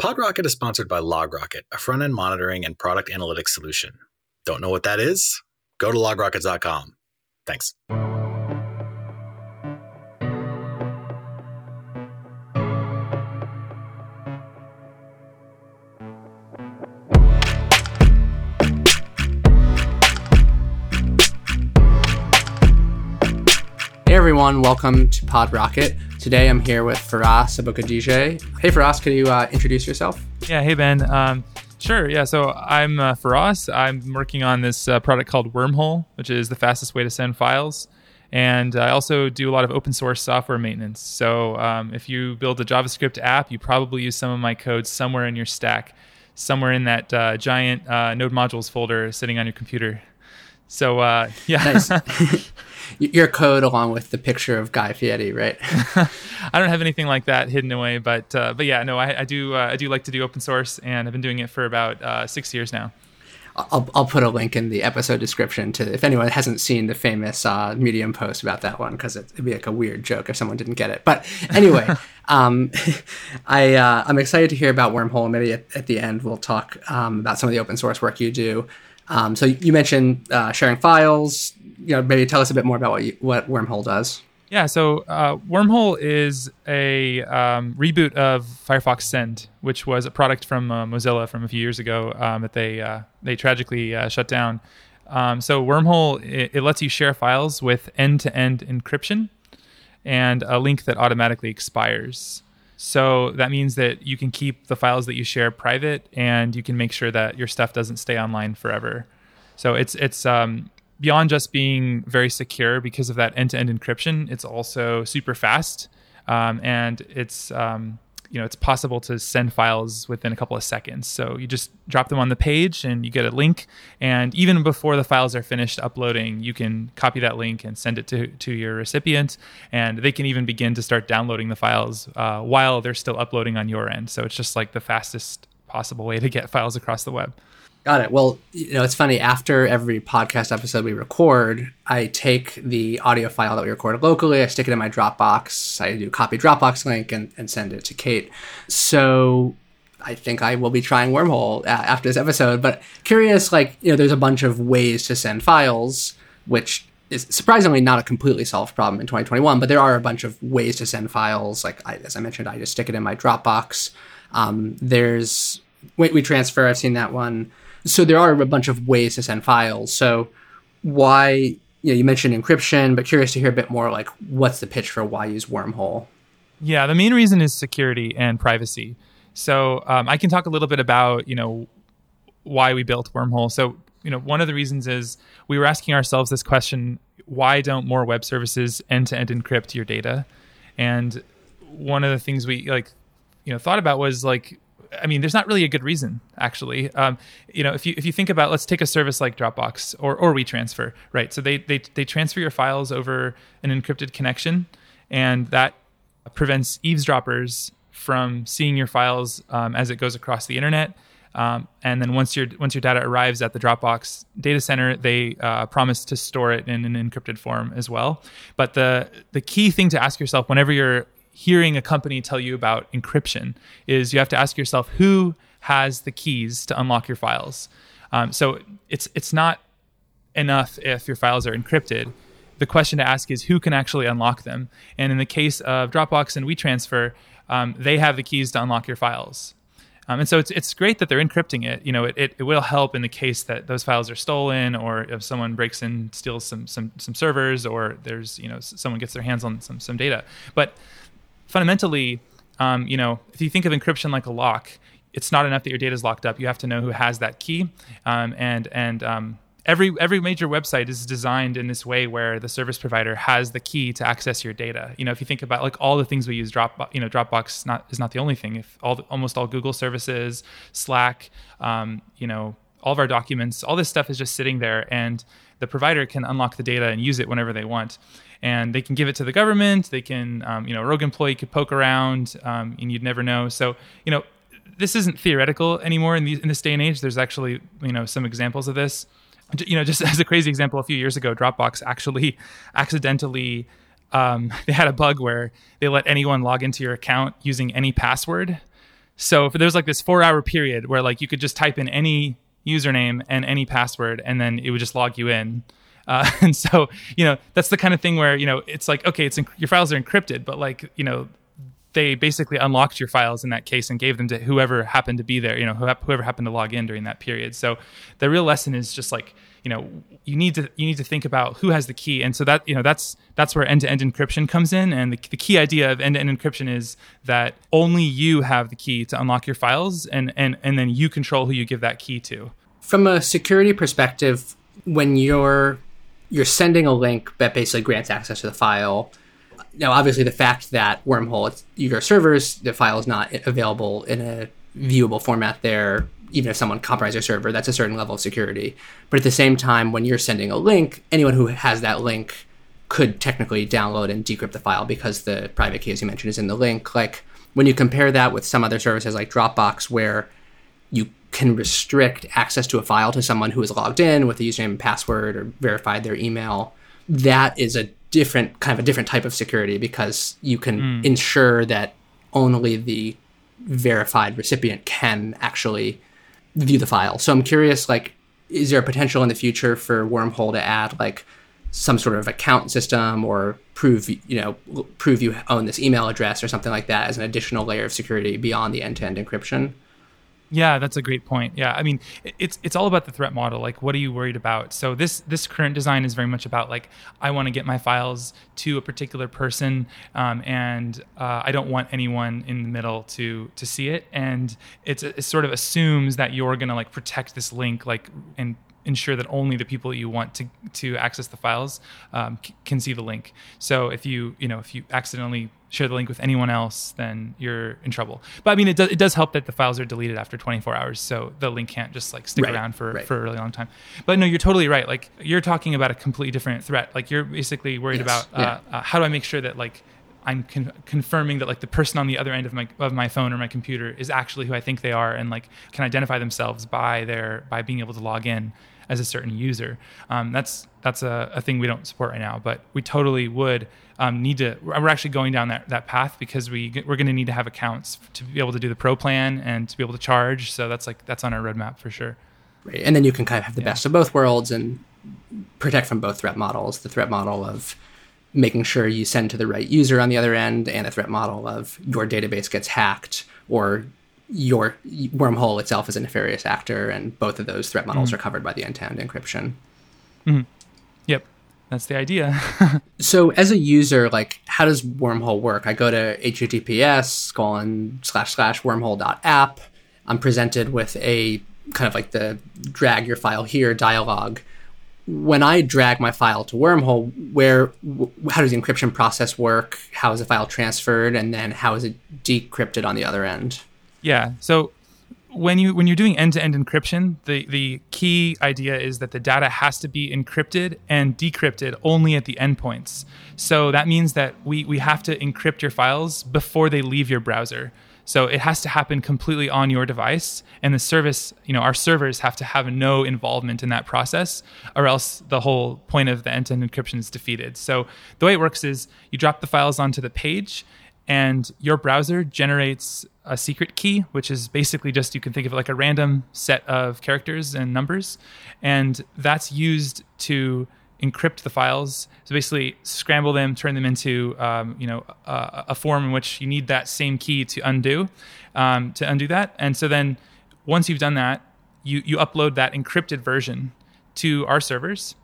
PodRocket is sponsored by LogRocket, a front end monitoring and product analytics solution. Don't know what that is? Go to logrocket.com. Thanks. Everyone, welcome to PodRocket. Today I'm here with Feross Aboukhadijeh. Hey Feross, could you uh, introduce yourself? Yeah, hey Ben. Um, sure, yeah. So I'm uh, Feross. I'm working on this uh, product called Wormhole, which is the fastest way to send files. And I also do a lot of open source software maintenance. So um, if you build a JavaScript app, you probably use some of my code somewhere in your stack, somewhere in that uh, giant uh, node modules folder sitting on your computer. So uh, yeah, nice. your code along with the picture of Guy Fieri, right? I don't have anything like that hidden away, but uh, but yeah, no, I, I do uh, I do like to do open source, and I've been doing it for about uh, six years now. I'll, I'll put a link in the episode description to if anyone hasn't seen the famous uh, Medium post about that one because it'd be like a weird joke if someone didn't get it. But anyway, um, I uh, I'm excited to hear about Wormhole. Maybe at, at the end we'll talk um, about some of the open source work you do. Um, so you mentioned uh, sharing files. You know, maybe tell us a bit more about what you, what Wormhole does. Yeah, so uh, Wormhole is a um, reboot of Firefox Send, which was a product from uh, Mozilla from a few years ago um, that they uh, they tragically uh, shut down. Um, so Wormhole it, it, lets you share files with end-to-end encryption and a link that automatically expires. So that means that you can keep the files that you share private, and you can make sure that your stuff doesn't stay online forever. So it's it's um, beyond just being very secure because of that end-to-end encryption. It's also super fast, um, and it's um, you know it's possible to send files within a couple of seconds. So you just drop them on the page and you get a link. And even before the files are finished uploading you can copy that link and send it to, to your recipient. And they can even begin to start downloading the files uh, while they're still uploading on your end. So it's just like the fastest possible way to get files across the web Got it. Well, you know, it's funny. After every podcast episode we record, I take the audio file that we recorded locally, I stick it in my Dropbox, I do copy Dropbox link and, and send it to Kate. So I think I will be trying Wormhole after this episode. But curious, like, you know, there's a bunch of ways to send files, which is surprisingly not a completely solved problem in 2021, but there are a bunch of ways to send files. Like, I, as I mentioned, I just stick it in my Dropbox. Um, there's transfer. I've seen that one so there are a bunch of ways to send files. So why you know you mentioned encryption, but curious to hear a bit more like what's the pitch for why use Wormhole? Yeah, the main reason is security and privacy. So um, I can talk a little bit about you know why we built Wormhole. So you know one of the reasons is we were asking ourselves this question: Why don't more web services end-to-end encrypt your data? And one of the things we like you know thought about was like I mean, there's not really a good reason, actually. Um, you know, if you if you think about, let's take a service like Dropbox or or WeTransfer, right? So they they they transfer your files over an encrypted connection, and that prevents eavesdroppers from seeing your files um, as it goes across the internet. Um, and then once your once your data arrives at the Dropbox data center, they uh, promise to store it in an encrypted form as well. But the the key thing to ask yourself whenever you're hearing a company tell you about encryption is you have to ask yourself who has the keys to unlock your files. Um, so it's it's not enough if your files are encrypted. The question to ask is who can actually unlock them. And in the case of Dropbox and WeTransfer, um, they have the keys to unlock your files. Um, and so it's it's great that they're encrypting it. You know, it, it, it, will help in the case that those files are stolen, or if someone breaks in, steals some some some servers, or there's you know someone gets their hands on some some data. But fundamentally, um, you know, if you think of encryption like a lock, it's not enough that your data is locked up. You have to know who has that key, um, and and um, every every major website is designed in this way where the service provider has the key to access your data. You know, if you think about like all the things we use, Dropbox, you know, Dropbox not is not the only thing. If all almost all Google services, Slack, um, you know, all of our documents, all this stuff is just sitting there, and the provider can unlock the data and use it whenever they want and they can give it to the government. They can, um, you know, a rogue employee could poke around, um, and you'd never know. So, you know, this isn't theoretical anymore in, in this day and age. There's actually, you know, some examples of this. You know, just as a crazy example, a few years ago, Dropbox actually accidentally um, they had a bug where they let anyone log into your account using any password. So if was like this four hour period where like you could just type in any username and any password, and then it would just log you in. Uh, and so, you know, that's the kind of thing where, you know, it's like, okay, it's your files are encrypted, but like, you know, they basically unlocked your files in that case and gave them to whoever happened to be there, you know, whoever happened to log in during that period. So the real lesson is just like, you know, you need to you need to think about who has the key, and so that you know that's that's where end-to-end encryption comes in. And the, the key idea of end-to-end encryption is that only you have the key to unlock your files, and and and then you control who you give that key to. From a security perspective, when you're you're sending a link that basically grants access to the file now, obviously, the fact that Wormhole, it's your servers, the file is not available in a viewable format there, even if someone compromises your server, that's a certain level of security. But at the same time, when you're sending a link, anyone who has that link could technically download and decrypt the file because the private key, as you mentioned, is in the link. Like when you compare that with some other services like Dropbox, where you can restrict access to a file to someone who is logged in with a username and password or verified their email, that is a different kind of a different type of security because you can mm. ensure that only the verified recipient can actually view the file. So I'm curious, like, is there a potential in the future for Wormhole to add like some sort of account system or prove you know prove you own this email address or something like that as an additional layer of security beyond the end-to-end encryption? Yeah, that's a great point. Yeah, I mean, it's it's all about the threat model. Like, what are you worried about? So this this current design is very much about like I want to get my files to a particular person, um, and uh, I don't want anyone in the middle to to see it. And it's it sort of assumes that you're gonna like protect this link, like and ensure that only the people you want to to access the files um, c- can see the link. So if you you know if you accidentally share the link with anyone else, then you're in trouble. But I mean, it does it does help that the files are deleted after 24 hours, so the link can't just like stick right, around for right. for a really long time. But no, you're totally right. Like you're talking about a completely different threat. Like you're basically worried yes. about uh, yeah. uh, how do I make sure that like I'm con- confirming that like the person on the other end of my of my phone or my computer is actually who I think they are, and like can identify themselves by their by being able to log in as a certain user. Um, that's that's a, a, thing we don't support right now, but we totally would um, need to. We're actually going down that, that path because we we're going to need to have accounts to be able to do the pro plan and to be able to charge. So that's like that's on our roadmap for sure. Right, and then you can kind of have the yeah. best of both worlds and protect from both threat models. The threat model of making sure you send to the right user on the other end, and the threat model of your database gets hacked or your wormhole itself is a nefarious actor, and both of those threat models mm. are covered by the end-to-end encryption. Mm. Yep, that's the idea. so, as a user, like, how does Wormhole work? I go to https colon slash slash wormhole.app. I'm presented with a kind of like the drag your file here dialog. When I drag my file to Wormhole, where how does the encryption process work? How is the file transferred, and then how is it decrypted on the other end? Yeah. So when you when you're doing end-to-end encryption, the the key idea is that the data has to be encrypted and decrypted only at the endpoints. So that means that we we have to encrypt your files before they leave your browser. So it has to happen completely on your device, and the service, you know, our servers have to have no involvement in that process, or else the whole point of the end-to-end encryption is defeated. So the way it works is you drop the files onto the page, and your browser generates a secret key, which is basically just you can think of it like a random set of characters and numbers, and that's used to encrypt the files. So basically, scramble them, turn them into um, you know a, a, form in which you need that same key to undo um, to undo that. And so then once you've done that, you you upload that encrypted version to our servers,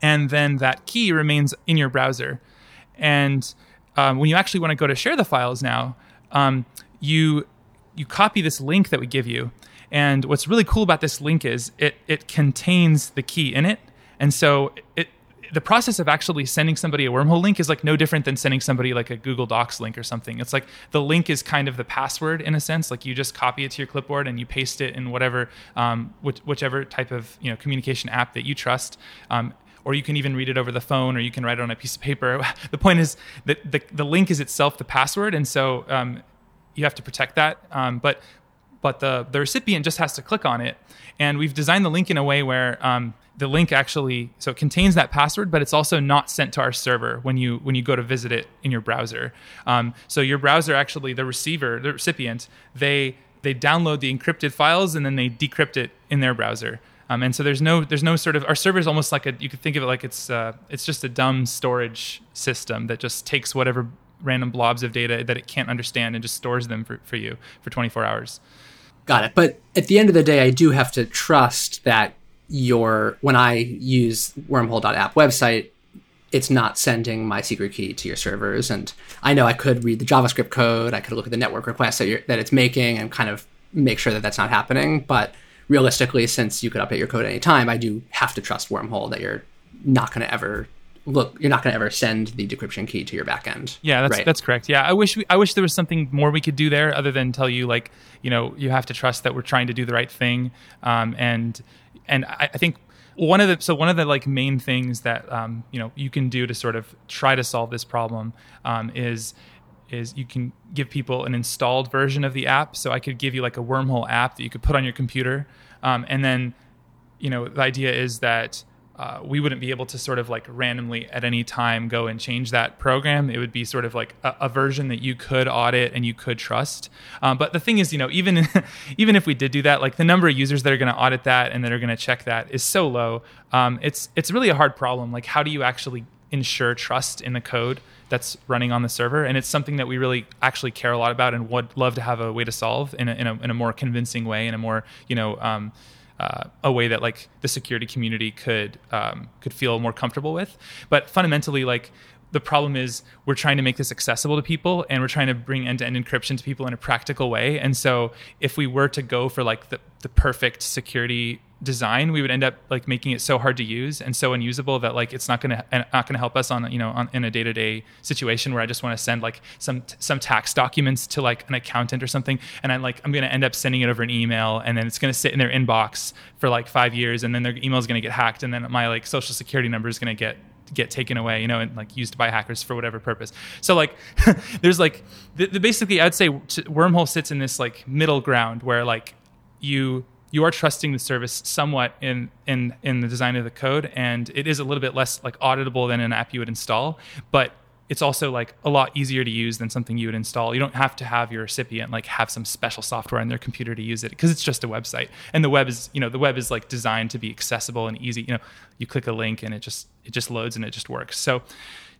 and then that key remains in your browser. And um, when you actually want to go to share the files now, um, you you copy this link that we give you. And what's really cool about this link is it it contains the key in it. And so it the process of actually sending somebody a wormhole link is like no different than sending somebody like a Google Docs link or something. It's like the link is kind of the password in a sense. Like you just copy it to your clipboard and you paste it in whatever, um, which, whichever type of you know communication app that you trust. Um, or you can even read it over the phone, or you can write it on a piece of paper. the point is that the, the link is itself the password, and so um, you have to protect that. Um, but but the the recipient just has to click on it, and we've designed the link in a way where um, the link actually so it contains that password, but it's also not sent to our server when you when you go to visit it in your browser. Um, so your browser actually the receiver, the recipient, they they download the encrypted files and then they decrypt it in their browser. Um, and so there's no there's no sort of our server is almost like a you could think of it like it's uh, it's just a dumb storage system that just takes whatever random blobs of data that it can't understand and just stores them for, for you for 24 hours. Got it. But at the end of the day, I do have to trust that your when I use wormhole.app website, it's not sending my secret key to your servers. And I know I could read the JavaScript code, I could look at the network requests that, that it's making and kind of make sure that that's not happening. But realistically, since you could update your code anytime, I do have to trust Wormhole that you're not going to ever look you're not going to ever send the decryption key to your backend yeah that's right? that's correct. Yeah i wish we, i wish there was something more we could do there other than tell you like you know you have to trust that we're trying to do the right thing. Um, and and I, I, think one of the so one of the like main things that um, you know you can do to sort of try to solve this problem um, is is you can give people an installed version of the app so i could give you like a wormhole app that you could put on your computer um, and then you know the idea is that uh, we wouldn't be able to sort of like randomly at any time go and change that program. It would be sort of like a, a version that you could audit and you could trust. Um, but the thing is, you know, even even if we did do that, like the number of users that are going to audit that and that are going to check that is so low. Um, it's it's really a hard problem. Like, how do you actually ensure trust in the code that's running on the server? And it's something that we really actually care a lot about and would love to have a way to solve in a, in a, in a more convincing way, in a more you know. Um, uh, a way that like the security community could um, could feel more comfortable with. But fundamentally, like the problem is we're trying to make this accessible to people and we're trying to bring end-to-end encryption to people in a practical way and so if we were to go for like the, the perfect security design we would end up like making it so hard to use and so unusable that like it's not going to uh, not to help us on you know on, in a day-to-day situation where i just want to send like some some tax documents to like an accountant or something and i'm like i'm to end up sending it over an email and then it's to sit in their inbox for like five years and then their email is to get hacked and then my like social security number is to get get taken away, you know, and like used by hackers for whatever purpose. So like, there's like, the, the basically, I'd say Wormhole sits in this like middle ground where like you you are trusting the service somewhat in in in the design of the code, and it is a little bit less like auditable than an app you would install, but it's also like a lot easier to use than something you would install. You don't have to have your recipient like have some special software on their computer to use it because it's just a website. And the web is, you know, the web is like designed to be accessible and easy. You know, you click a link and it just it just loads and it just works. So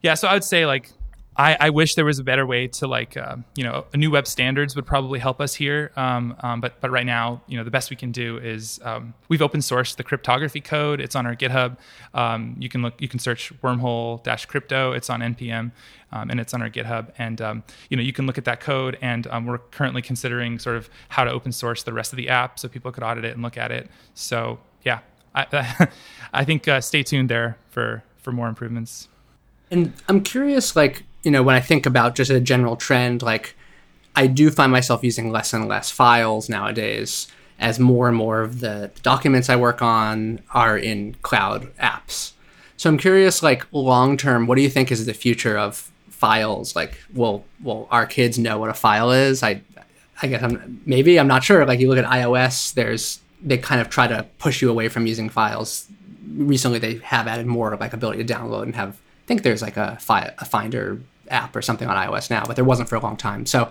yeah, so I would say like I, I, wish there was a better way to like uh, you know a new web standards would probably help us here. Um, um, but but right now you know the best we can do is um, we've open sourced the cryptography code. It's on our github. Um, you can look you can search wormhole dash crypto it's on npm um, and it's on our github. And um, you know you can look at that code and we're currently considering sort of how to open source the rest of the app so people could audit it and look at it. So yeah I, I think uh, stay tuned there for for more improvements. And i'm curious like you know, when I think about just a general trend, like I do find myself using less and less files nowadays as more and more of the documents I work on are in cloud apps. So I'm curious, like long term, what do you think is the future of files? Like, will will our kids know what a file is? I I guess I'm maybe I'm not sure. Like you look at iOS, there's they kind of try to push you away from using files. Recently, they have added more of like ability to download and have. I think there's like a, fi- a Finder app or something on iOS now, but there wasn't for a long time. So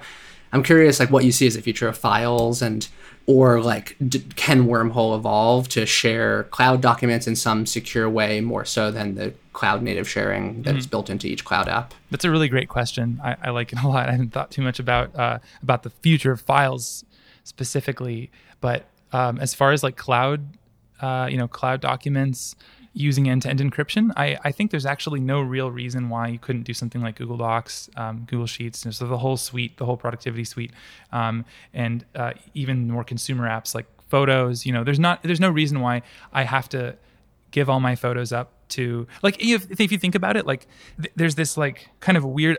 I'm curious, like, what you see as the future of files, and or like, d- can Wormhole evolve to share cloud documents in some secure way more so than the cloud native sharing that's mm-hmm. built into each cloud app? That's a really great question. I, I like it a lot. I haven't thought too much about uh, about the future of files specifically, but um, as far as like cloud, uh, you know, cloud documents using end-to-end encryption, I, I think there's actually no real reason why you couldn't do something like Google Docs, um, Google Sheets, so the whole suite, the whole productivity suite, um, and uh, even more consumer apps like Photos. You know, there's not there's no reason why I have to give all my photos up to like if, if you think about it, like th- there's this like kind of weird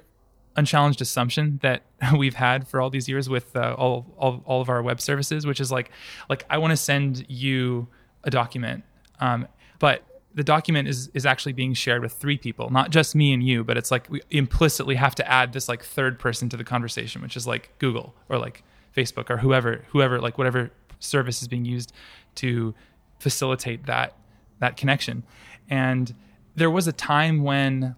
unchallenged assumption that we've had for all these years with uh, all, all all of our web services, which is like like I want to send you a document, um, but the document is is actually being shared with three people, not just me and you, but it's like we implicitly have to add this like third person to the conversation, which is like Google or like Facebook or whoever whoever like whatever service is being used to facilitate that that connection. And there was a time when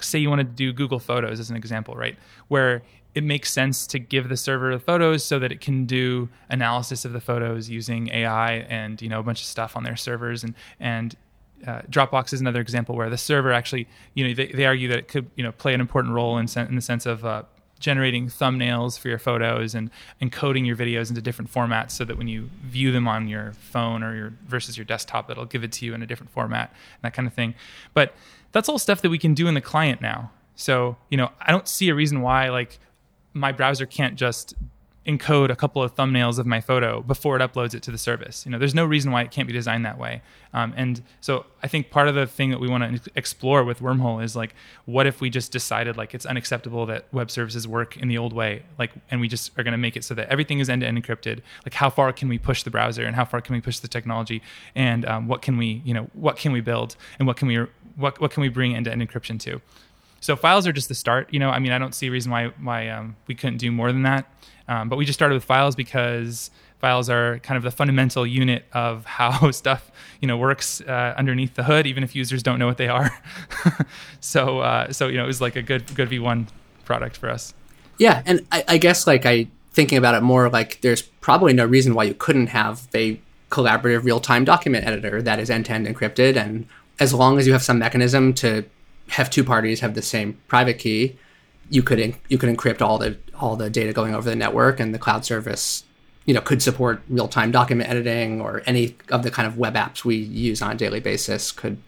say you wanted to do Google Photos as an example, right? Where it makes sense to give the server the photos so that it can do analysis of the photos using AI and you know a bunch of stuff on their servers and and uh, Dropbox is another example where the server actually you know they, they argue that it could you know play an important role in, sen- in the sense of uh, generating thumbnails for your photos and encoding your videos into different formats so that when you view them on your phone or your versus your desktop it'll give it to you in a different format and that kind of thing. But that's all stuff that we can do in the client now. So you know i don't see a reason why like my browser can't just encode a couple of thumbnails of my photo before it uploads it to the service. You know, there's no reason why it can't be designed that way. Um, and so I think part of the thing that we want to explore with Wormhole is like, what if we just decided like it's unacceptable that web services work in the old way, like, and we just are going to make it so that everything is end-to-end encrypted. Like, how far can we push the browser, and how far can we push the technology, and um, what can we, you know, what can we build, and what can we, what what can we bring end-to-end encryption to? So files are just the start. You know, I mean, I don't see a reason why why um, we couldn't do more than that. Um, but we just started with files because files are kind of the fundamental unit of how stuff you know works uh, underneath the hood, even if users don't know what they are. so uh, so you know, it was like a good good V1 product for us. Yeah, and I, I guess like I thinking about it more like there's probably no reason why you couldn't have a collaborative real-time document editor that is end-to-end encrypted and as long as you have some mechanism to have two parties have the same private key, you could you could encrypt all the all the data going over the network, and the cloud service, you know, could support real time document editing or any of the kind of web apps we use on a daily basis could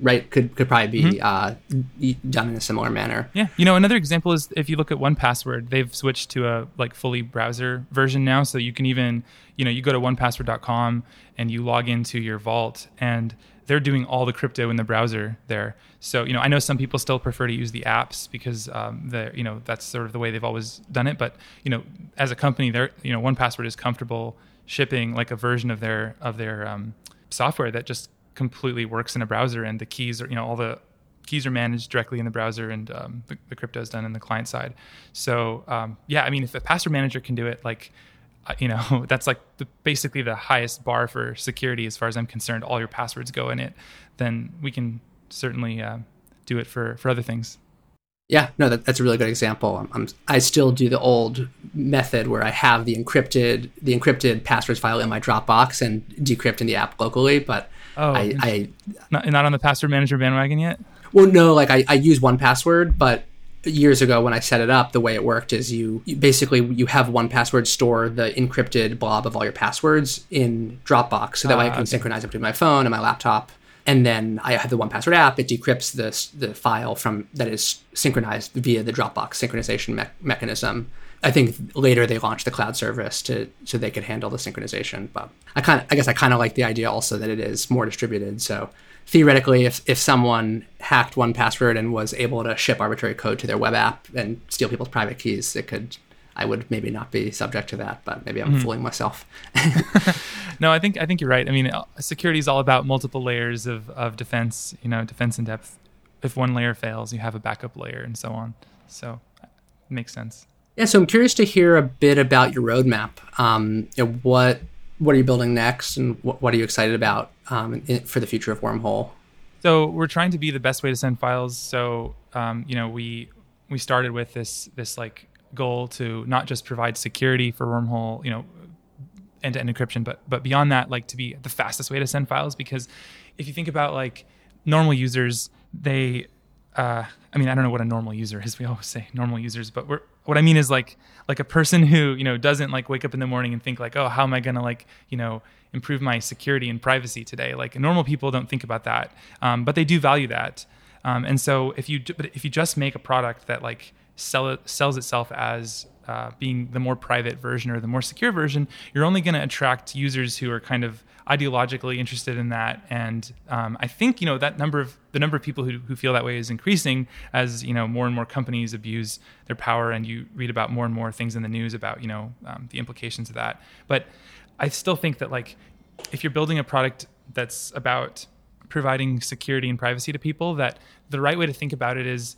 right could could probably be mm-hmm. uh, done in a similar manner. Yeah, you know, another example is if you look at 1Password, they've switched to a like fully browser version now, so you can even you know you go to onepassword.com and you log into your vault and they're doing all the crypto in the browser there. So you know, I know some people still prefer to use the apps because um, the you know that's sort of the way they've always done it. But you know, as a company, they're you know, 1Password is comfortable shipping like a version of their of their um, software that just completely works in a browser, and the keys are you know all the keys are managed directly in the browser, and um, the, the, crypto is done in the client side. So um, yeah, I mean, if a password manager can do it, like you know that's like the, basically the highest bar for security as far as i'm concerned. All your passwords go in it then we can certainly uh, do it for for other things. Yeah no that, that's a really good example. I'm, I'm, i still do the old method where i have the encrypted the encrypted passwords file in my dropbox and decrypt in the app locally but oh I, I not, not on the password manager bandwagon yet? Well no like I, I use 1Password but years ago when I set it up, the way it worked is you, you, basically you have 1Password store the encrypted blob of all your passwords in Dropbox, so that uh, way I ah, can okay. synchronize it between my phone and my laptop. And then I have the 1Password app. It decrypts the the file from that is synchronized via the Dropbox synchronization me- mechanism. I think later they launched the cloud service to so they could handle the synchronization. But I kind I guess I kind of like the idea also that it is more distributed. So theoretically, if, if someone hacked 1Password and was able to ship arbitrary code to their web app and steal people's private keys, it could. I would maybe not be subject to that, but maybe I'm mm-hmm. fooling myself. no, I think I think you're right. I mean, uh, security is all about multiple layers of, of defense. You know, defense in depth. If one layer fails, you have a backup layer, and so on. So, it makes sense. Yeah, so I'm curious to hear a bit about your roadmap. Um, you know, what what are you building next, and what, what are you excited about um, in, for the future of Wormhole? So we're trying to be the best way to send files. So um, you know, we we started with this this like goal to not just provide security for Wormhole, you know, end-to-end encryption, but but beyond that, like to be the fastest way to send files. Because if you think about like normal users, they uh, I mean, I don't know what a normal user is. We always say normal users, but we're, what I mean is like like a person who you know doesn't like wake up in the morning and think like, oh, how am I gonna like you know improve my security and privacy today? Like normal people don't think about that, um, but they do value that. Um, and so if you but if you just make a product that like sell it, sells itself as uh, being the more private version or the more secure version, you're only going to attract users who are kind of ideologically interested in that. And um, I think you know that number of the number of people who, who feel that way is increasing as you know more and more companies abuse their power, and you read about more and more things in the news about you know um, the implications of that. But I still think that like if you're building a product that's about providing security and privacy to people, that the right way to think about it is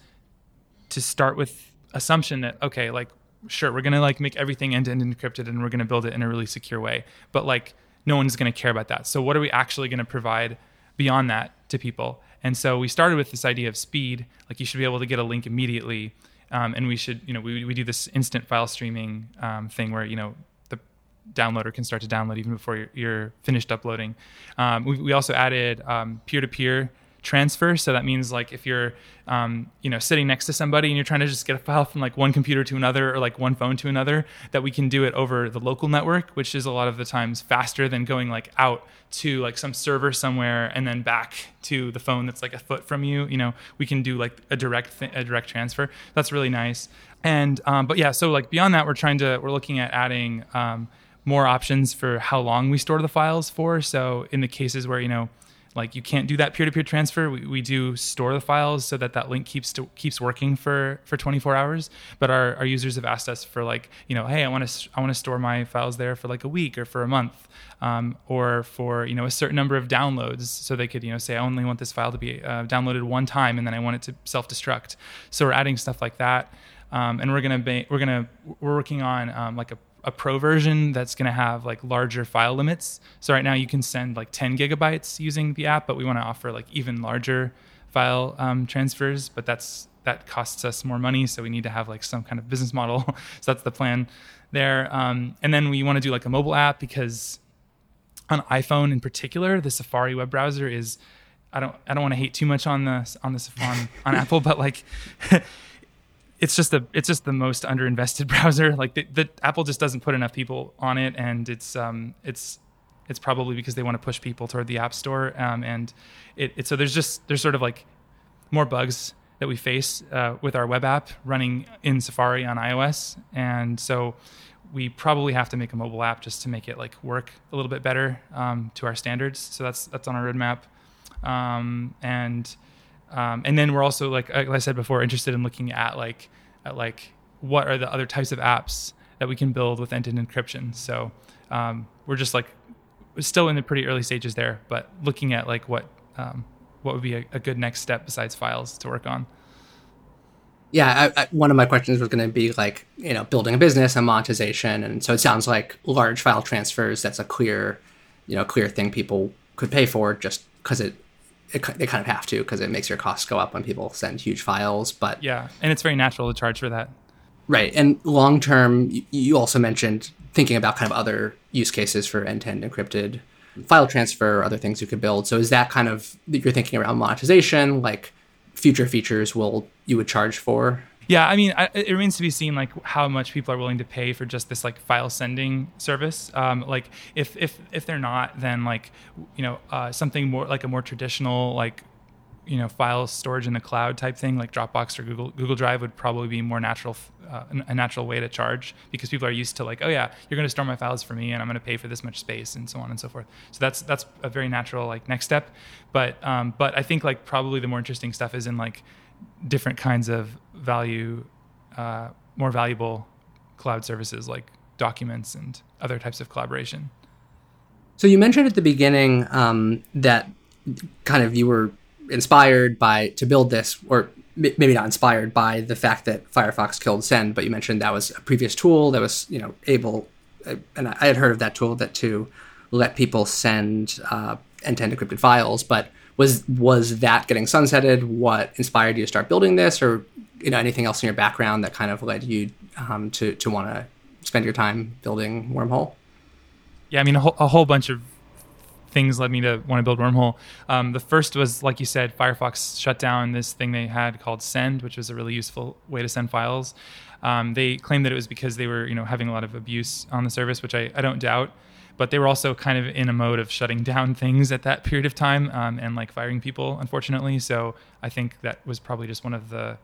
to start with assumption that okay, like sure, we're gonna like make everything end to end encrypted and we're gonna build it in a really secure way, but like no one's going to care about that. So what are we actually going to provide beyond that to people? And so we started with this idea of speed, like you should be able to get a link immediately. um, and we should you know we, we do this instant file streaming um, thing where you know the downloader can start to download even before you're, you're finished uploading. Um, we, we also added um, peer-to-peer transfer. So that means like if you're, um, you know, sitting next to somebody and you're trying to just get a file from like one computer to another or like one phone to another, that we can do it over the local network, which is a lot of the times faster than going like out to like some server somewhere and then back to the phone that's like a foot from you. You know, we can do like a direct th- a direct transfer. That's really nice. And um, but yeah, so like beyond that, we're trying to we're looking at adding. Um, more options for how long we store the files for. So in the cases where you know like you can't do that peer-to-peer transfer. We, we do store the files so that that link keeps to, keeps working for for 24 hours. But our, our users have asked us for like you know hey i want to i want to store my files there for like a week or for a month um, or for you know a certain number of downloads so they could you know say i only want this file to be uh, downloaded one time and then i want it to self-destruct so we're adding stuff like that um, and we're gonna be we're gonna we're working on um, like a a pro version that's going to have like larger file limits. So right now you can send like 10 gigabytes using the app, but we want to offer like even larger file um, transfers. But that's that costs us more money, so we need to have like some kind of business model. so that's the plan there. Um, and then we want to do like a mobile app because on iPhone in particular, the Safari web browser is. I don't. I don't want to hate too much on the on the on, on Apple, but like it's just the it's just the most underinvested browser. Like the, the, Apple just doesn't put enough people on it, and it's um it's it's probably because they want to push people toward the App Store. Um, and it, it so there's just there's sort of like more bugs that we face uh, with our web app running in Safari on iOS, and so we probably have to make a mobile app just to make it like work a little bit better um, to our standards. So that's that's on our roadmap, um, and um, and then we're also like, like I said before, interested in looking at like at like what are the other types of apps that we can build with end-to-end encryption. So um, we're just like still in the pretty early stages there, but looking at like what um, what would be a, a, good next step besides files to work on. Yeah, I, I, one of my questions was going to be like you know building a business and monetization, and so it sounds like large file transfers. That's a clear, you know, clear thing people could pay for just because it it, they kind of have to because it makes your costs go up when people send huge files. But yeah, and it's very natural to charge for that. Right, and long term, you also mentioned thinking about kind of other use cases for end-to-end encrypted file transfer or other things you could build. So is that kind of you're thinking around monetization, like future features will you would charge for? Yeah, I mean, I, it remains to be seen like how much people are willing to pay for just this like file sending service. Um, like if if if they're not, then like you know uh, something more like a more traditional like you know file storage in the cloud type thing like Dropbox or Google Google Drive would probably be more natural uh, a natural way to charge because people are used to like oh yeah you're going to store my files for me and I'm going to pay for this much space and so on and so forth so that's that's a very natural like next step but um, but I think like probably the more interesting stuff is in like different kinds of value, uh, more valuable cloud services like documents and other types of collaboration. So you mentioned at the beginning um, that kind of you were inspired by to build this, or maybe not inspired by the fact that Firefox killed Send, but you mentioned that was a previous tool that was you know able, uh, and I had heard of that tool that to let people send uh, end-to-end encrypted files, but was was that getting sunsetted? What inspired you to start building this? Or you know anything else in your background that kind of led you um, to to want to spend your time building wormhole? Yeah i mean a whole, a whole bunch of things led me to want to build wormhole. Um, the first was like you said firefox shut down this thing they had called send which was a really useful way to send files. Um, they claimed that it was because they were you know having a lot of abuse on the service which i, I don't doubt but they were also kind of in a mode of shutting down things at that period of time um, and like firing people, unfortunately. So I think that was probably just one of the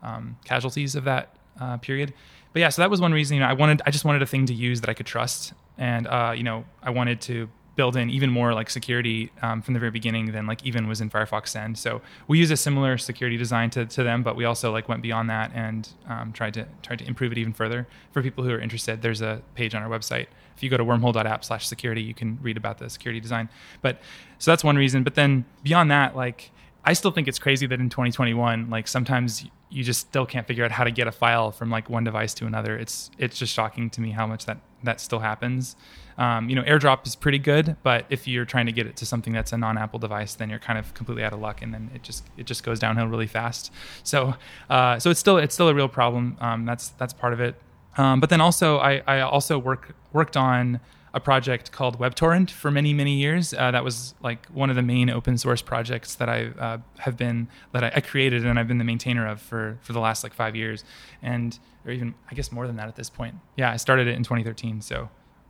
um, casualties of that uh, period. But yeah, so that was one reason. You know, I wanted, I just wanted a thing to use that I could trust, and uh, you know, I wanted to build in even more like security um, from the very beginning than like even was in Firefox Send. So we use a similar security design to, to them, but we also like went beyond that and um, tried to tried to improve it even further. For people who are interested, there's a page on our website. If you go to wormhole.app slash security, you can read about the security design. But so that's one reason. But then beyond that, like I still think it's crazy that in 2021, like sometimes you just still can't figure out how to get a file from like one device to another. It's it's just shocking to me how much that that still happens. Um, you know, AirDrop is pretty good, but if you're trying to get it to something that's a non-Apple device, then you're kind of completely out of luck, and then it just it just goes downhill really fast. So uh, so it's still it's still a real problem. Um, that's that's part of it. Um, but then also I, I also work worked on a project called WebTorrent for many many years. Uh, that was like one of the main open source projects that I uh, have been that I, I, created and I've been the maintainer of for for the last like five years, and or even I guess more than that at this point. Yeah, I started it in 2013. So,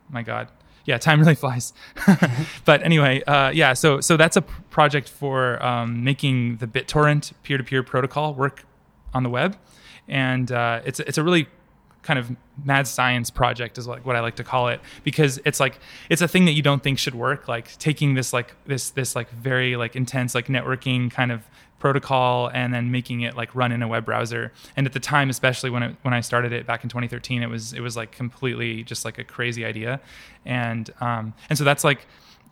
my God, yeah, time really flies. but anyway, uh, yeah, so so that's a project for um, making the BitTorrent peer-to-peer protocol work on the web, and uh, it's it's a really kind of mad science project is like what I like to call it because it's like it's a thing that you don't think should work like taking this like this this like very like intense like networking kind of protocol and then making it like run in a web browser. And at the time especially when it when I started it back in 2013 it was it was like completely just like a crazy idea. And um and so that's like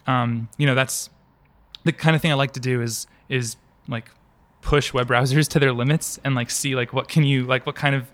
um you know that's the kind of thing I like to do is is like push web browsers to their limits and like see like what can you like what kind of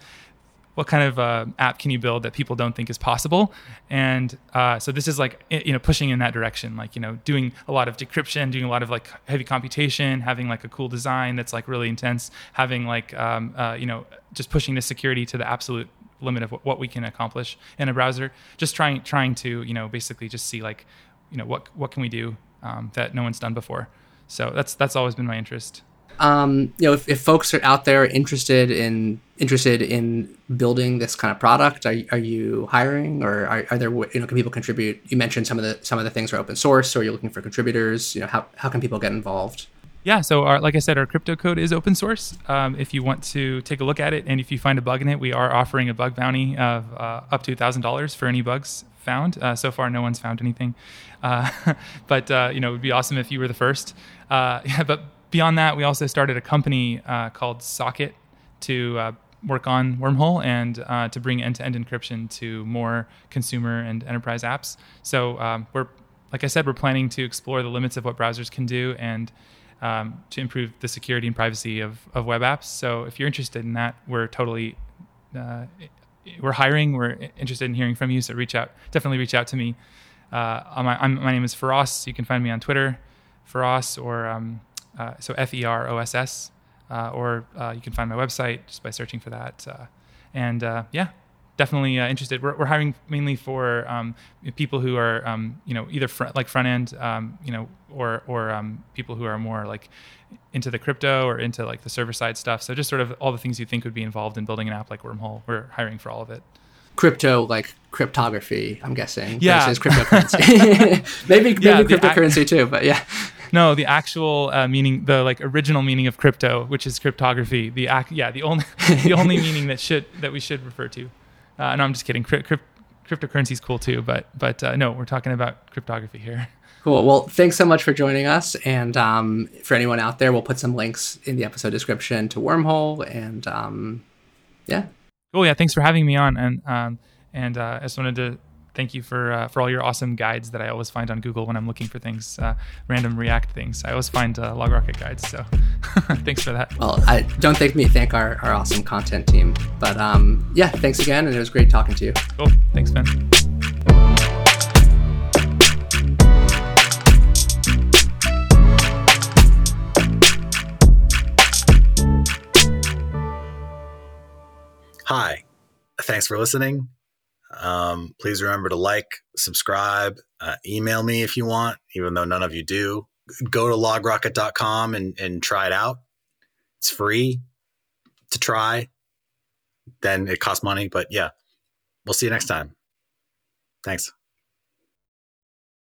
what kind of uh, app can you build that people don't think is possible? And uh, so this is like you know pushing in that direction like you know doing a lot of decryption doing a lot of like heavy computation having like a cool design that's like really intense having like um, uh, you know just pushing the security to the absolute limit of what we can accomplish in a browser. Just trying trying to you know basically just see like you know what what can we do um, that no one's done before. So that's that's always been my interest. Um, you know, if, if folks are out there interested in interested in building this kind of product, are, are you hiring or are, are there you know can people contribute? You mentioned some of the some of the things are open source, or you're looking for contributors. You know, how how can people get involved? Yeah, so our, like I said, our crypto code is open source. Um, if you want to take a look at it, and if you find a bug in it, we are offering a bug bounty of uh, up to thousand dollars for any bugs found. Uh, so far, no one's found anything, uh, but uh, you know, it would be awesome if you were the first. Uh, yeah, but beyond that, we also started a company uh, called Socket to work on Wormhole and uh, to bring end-to-end encryption to more consumer and enterprise apps. So um, we're, like I said, we're planning to explore the limits of what browsers can do and um, to improve the security and privacy of, of web apps. So if you're interested in that, we're totally uh, we're hiring. We're interested in hearing from you. So reach out. Definitely reach out to me. Uh, my, my name is Feross. You can find me on Twitter, Feross, or um, uh, so F E R O S S, or uh, you can find my website just by searching for that. Uh, and uh, yeah, definitely interested. We're, we're, hiring mainly for um, people who are um, you know either fr- like front end, um, you know, or or um, people who are more like into the crypto or into like the server side stuff. So just sort of all the things you think would be involved in building an app like Wormhole. We're hiring for all of it crypto like cryptography i'm guessing yeah versus cryptocurrency maybe maybe yeah, cryptocurrency too but yeah no, the actual uh, meaning, the like original meaning of crypto, which is cryptography. The ac- yeah, the only the only meaning that should that we should refer to. Uh, no, I'm just kidding. Crypt, crypt, cryptocurrency is cool too, but but uh, no, we're talking about cryptography here. Cool. Well, thanks so much for joining us. And um, for anyone out there, we'll put some links in the episode description to Wormhole. And um, yeah. Cool. Yeah. Thanks for having me on. And um, and uh, I just wanted to thank you for uh, for all your awesome guides that I always find on Google when I'm looking for things, uh, random React things. I always find uh, LogRocket guides. So thanks for that. Well, I don't thank me. Thank our, our awesome content team. But um, yeah, thanks again, and it was great talking to you. Cool. Thanks, Ben. Hi. Thanks for listening. Um, please remember to like, subscribe, uh, email me if you want, even though none of you do. Go to logrocket.com and, and try it out. It's free to try. Then it costs money, but yeah, we'll see you next time. Thanks.